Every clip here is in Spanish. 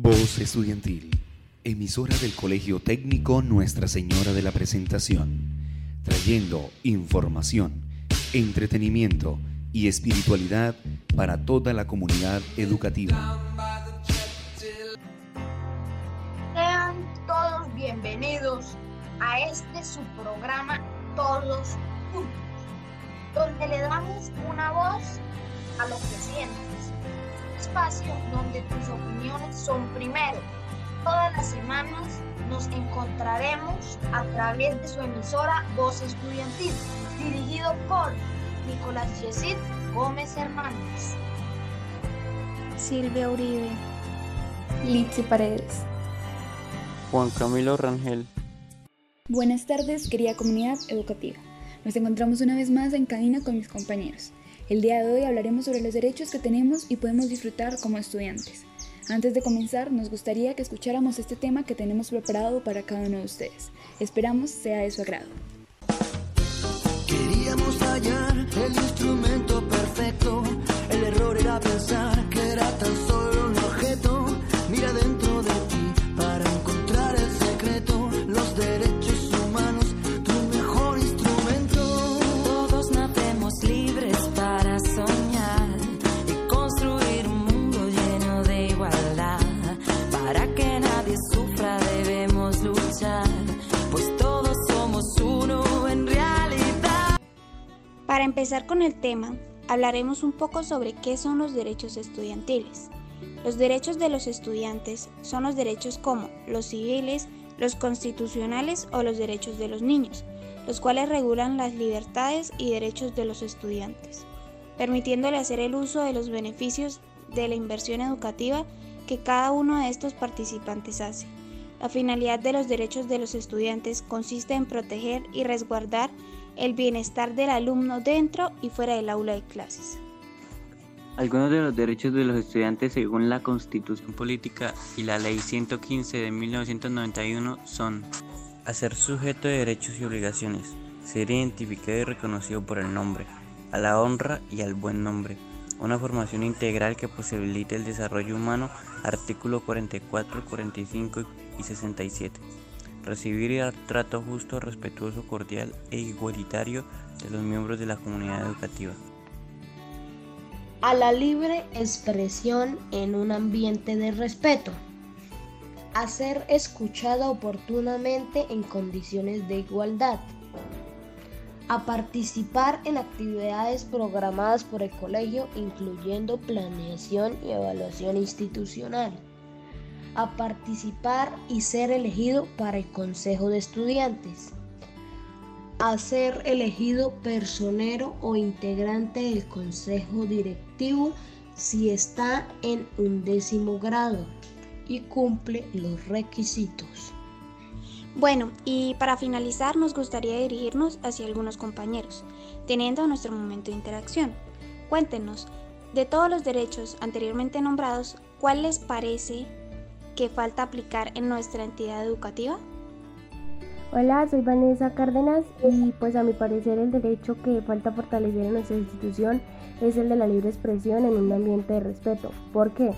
Voz Estudiantil, emisora del Colegio Técnico Nuestra Señora de la Presentación, trayendo información, entretenimiento y espiritualidad para toda la comunidad educativa. Sean todos bienvenidos a este su programa Todos Juntos, donde le damos una voz a lo que sientes espacio donde tus opiniones son primero. Todas las semanas nos encontraremos a través de su emisora Voz Estudiantil, dirigido por Nicolás Yesid Gómez Hernández, Silvia Uribe, Litsi Paredes, Juan Camilo Rangel. Buenas tardes, querida comunidad educativa. Nos encontramos una vez más en cabina con mis compañeros. El día de hoy hablaremos sobre los derechos que tenemos y podemos disfrutar como estudiantes. Antes de comenzar, nos gustaría que escucháramos este tema que tenemos preparado para cada uno de ustedes. Esperamos sea de su agrado. Para empezar con el tema, hablaremos un poco sobre qué son los derechos estudiantiles. Los derechos de los estudiantes son los derechos como los civiles, los constitucionales o los derechos de los niños, los cuales regulan las libertades y derechos de los estudiantes, permitiéndole hacer el uso de los beneficios de la inversión educativa que cada uno de estos participantes hace. La finalidad de los derechos de los estudiantes consiste en proteger y resguardar el bienestar del alumno dentro y fuera del aula de clases. Algunos de los derechos de los estudiantes según la Constitución Política y la Ley 115 de 1991 son a ser sujeto de derechos y obligaciones, ser identificado y reconocido por el nombre, a la honra y al buen nombre, una formación integral que posibilite el desarrollo humano, artículo 44, 45 y 67, recibir dar trato justo, respetuoso, cordial e igualitario de los miembros de la comunidad educativa. a la libre expresión en un ambiente de respeto, a ser escuchada oportunamente en condiciones de igualdad, a participar en actividades programadas por el colegio, incluyendo planeación y evaluación institucional, a participar y ser elegido para el Consejo de Estudiantes, a ser elegido personero o integrante del consejo directivo si está en un décimo grado y cumple los requisitos. Bueno, y para finalizar nos gustaría dirigirnos hacia algunos compañeros, teniendo nuestro momento de interacción. Cuéntenos, de todos los derechos anteriormente nombrados, ¿cuál les parece que falta aplicar en nuestra entidad educativa? Hola, soy Vanessa Cárdenas y pues a mi parecer el derecho que falta fortalecer en nuestra institución es el de la libre expresión en un ambiente de respeto. ¿Por qué?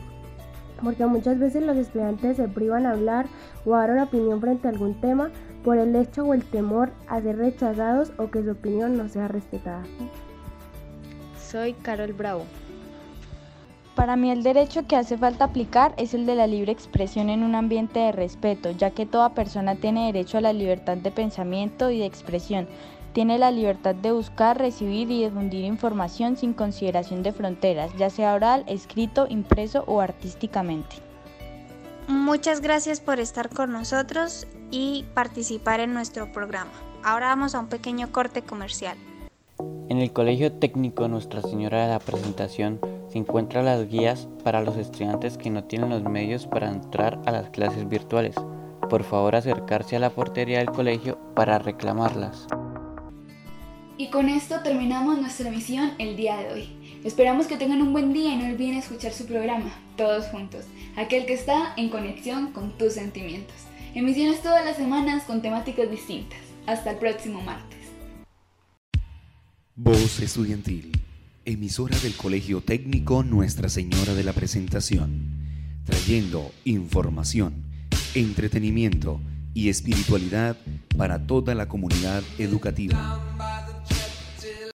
Porque muchas veces los estudiantes se privan a hablar o a dar una opinión frente a algún tema por el hecho o el temor a ser rechazados o que su opinión no sea respetada. Soy Carol Bravo. Para mí el derecho que hace falta aplicar es el de la libre expresión en un ambiente de respeto, ya que toda persona tiene derecho a la libertad de pensamiento y de expresión. Tiene la libertad de buscar, recibir y difundir información sin consideración de fronteras, ya sea oral, escrito, impreso o artísticamente. Muchas gracias por estar con nosotros y participar en nuestro programa. Ahora vamos a un pequeño corte comercial. En el Colegio Técnico Nuestra Señora de la Presentación se encuentran las guías para los estudiantes que no tienen los medios para entrar a las clases virtuales. Por favor acercarse a la portería del colegio para reclamarlas. Y con esto terminamos nuestra emisión el día de hoy. Esperamos que tengan un buen día y no olviden escuchar su programa, Todos Juntos, aquel que está en conexión con tus sentimientos. Emisiones todas las semanas con temáticas distintas. Hasta el próximo martes. Voz Estudiantil, emisora del Colegio Técnico Nuestra Señora de la Presentación, trayendo información, entretenimiento y espiritualidad para toda la comunidad educativa.